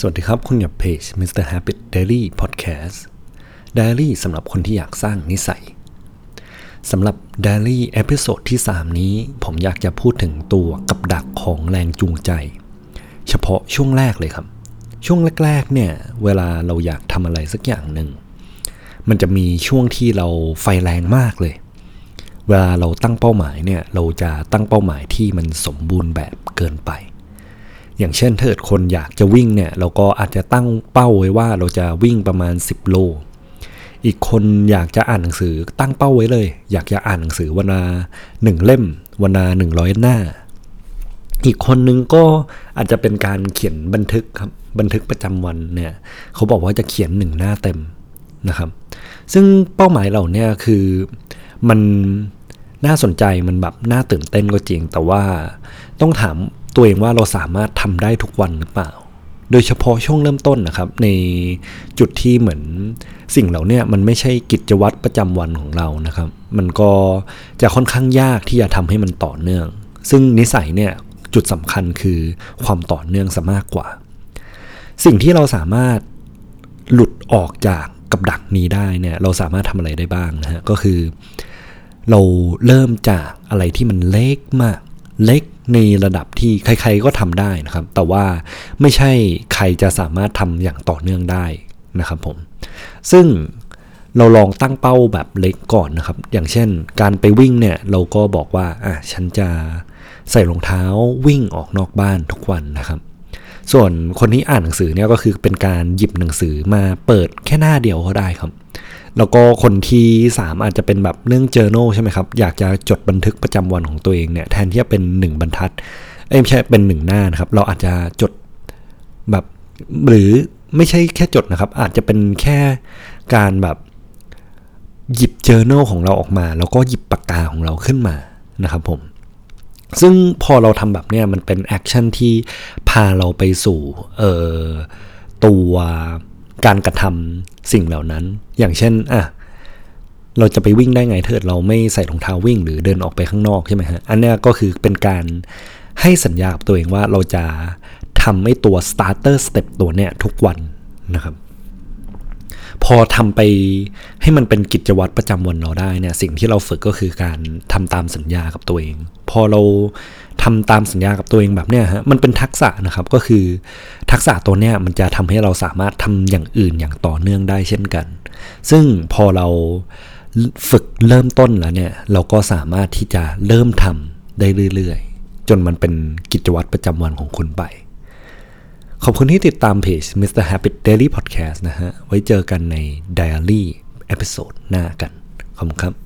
สวัสดีครับ คุณอยู่เพจ Mr. Habit Daily Podcast Diary สำหรับคนที่อยากสร้างนิสัยสำหรับ Diary episode ที่ 3 นี้ ผมอยากจะพูดถึงตัวกับดักของแรงจูงใจ เฉพาะช่วงแรกเลยครับ ช่วงแรก ๆ เนี่ย เวลาเราอยากทำอะไรสักอย่างหนึ่ง มันจะมีช่วงที่เราไฟแรงมากเลย เวลาเราตั้งเป้าหมายเนี่ย เราจะตั้งเป้าหมายที่มันสมบูรณ์แบบเกินไป อย่างเช่นถ้าเกิดคนอยากจะวิ่งเนี่ย เราก็อาจจะตั้งเป้าไว้ว่าเราจะวิ่งประมาณ 10 โล อีกคนอยากจะอ่านหนังสือตั้งเป้าไว้เลย อยากจะอ่านหนังสือวันละหนึ่งเล่มวันละหนึ่งร้อยหน้า อีกคนนึงก็อาจจะเป็นการเขียนบันทึกครับบันทึกประจำวันเนี่ยเขาบอกว่าจะเขียนหนึ่งหน้าเต็มนะครับ ซึ่งเป้าหมายเหล่านี้คือมันน่าสนใจมันแบบน่าตื่นเต้นก็จริง แต่ว่าต้องถาม ตัวเองว่าเราสามารถทำได้ทุกวันหรือเปล่า โดยเฉพาะช่วงเริ่มต้นนะครับ ในจุดที่เหมือนสิ่งเหล่านี้มันไม่ใช่กิจวัตรประจำวันของเรานะครับ มันก็จะค่อนข้างยากที่จะทำให้มันต่อเนื่อง ซึ่งนิสัยเนี่ยจุดสำคัญคือความต่อเนื่องซะมากกว่า สิ่งที่เราสามารถหลุดออกจากกับดักนี้ได้เนี่ยเราสามารถทำอะไรได้บ้างนะฮะก็คือ เราเริ่มจากอะไรที่มันเล็กมาก เล็กในระดับที่ใครๆก็ทำได้นะครับ แต่ว่าไม่ใช่ใครจะสามารถทำอย่างต่อเนื่องได้นะครับผม ซึ่งเราลองตั้งเป้าแบบเล็กก่อนนะครับ อย่างเช่น การไปวิ่งเนี่ยเราก็บอกว่าอะฉันจะใส่รองเท้าวิ่งออกนอกบ้านทุกวันนะครับ ส่วนคนที่อ่านหนังสือเนี่ยก็คือเป็นการหยิบหนังสือมาเปิดแค่หน้าเดียวก็ได้ครับ แล้วก็คนที่3อาจจะเป็นแบบเรื่อง journal ใช่ไหมครับ อยากจะจดบันทึกประจำวันของตัวเองเนี่ยแทนที่จะเป็น 1 บรรทัดเอ้ไม่ใช่เป็น 1 หน้านะครับ เราอาจจะจดแบบหรือไม่ใช่แค่จดนะครับ อาจจะเป็นแค่การแบบหยิบ journal ของเราออกมา แล้วก็หยิบปากกาของเราขึ้นมานะครับผม ซึ่งพอเราทำแบบเนี้ยมันเป็นแอคชั่นที่พาเราไปสู่เอ่อตัวการกระทำสิ่งเหล่านั้น อย่างเช่นอะเราจะไปวิ่งได้ไงเถิดเราไม่ใส่รองเท้าวิ่ง หรือเดินออกไปข้างนอกใช่ไหมฮะอันนี้ก็คือเป็นการให้สัญญากับตัวเองว่าเราจะทำให้ตัว starter step ตัวเนี้ยทุกวันนะครับ พอทำไปให้มันเป็นกิจวัตรประจำวันเราได้เนี่ยสิ่งที่เราฝึกก็คือการทำตามสัญญากับตัวเอง อเราทำตามสัญญากับตัวเองแบบเนี้ยฮะมันเป็นทักษะนะครับก็คือทักษะตัวเนี้ยมันจะทำให้เราสามารถทำอย่างอื่นอย่างต่อเนื่องได้เช่นกัน ซึ่งพอเราฝึกเริ่มต้นแล้วเนี่ยเราก็สามารถที่จะเริ่มทำได้เรื่อยๆ จนมันเป็นกิจวัตรประจำวันของคุณไป ขอบคุณที่ติดตามเพจ Mr. Habit Daily Podcast นะฮะ ไว้เจอกันใน Diary episode หน้ากัน ขอบคุณครับ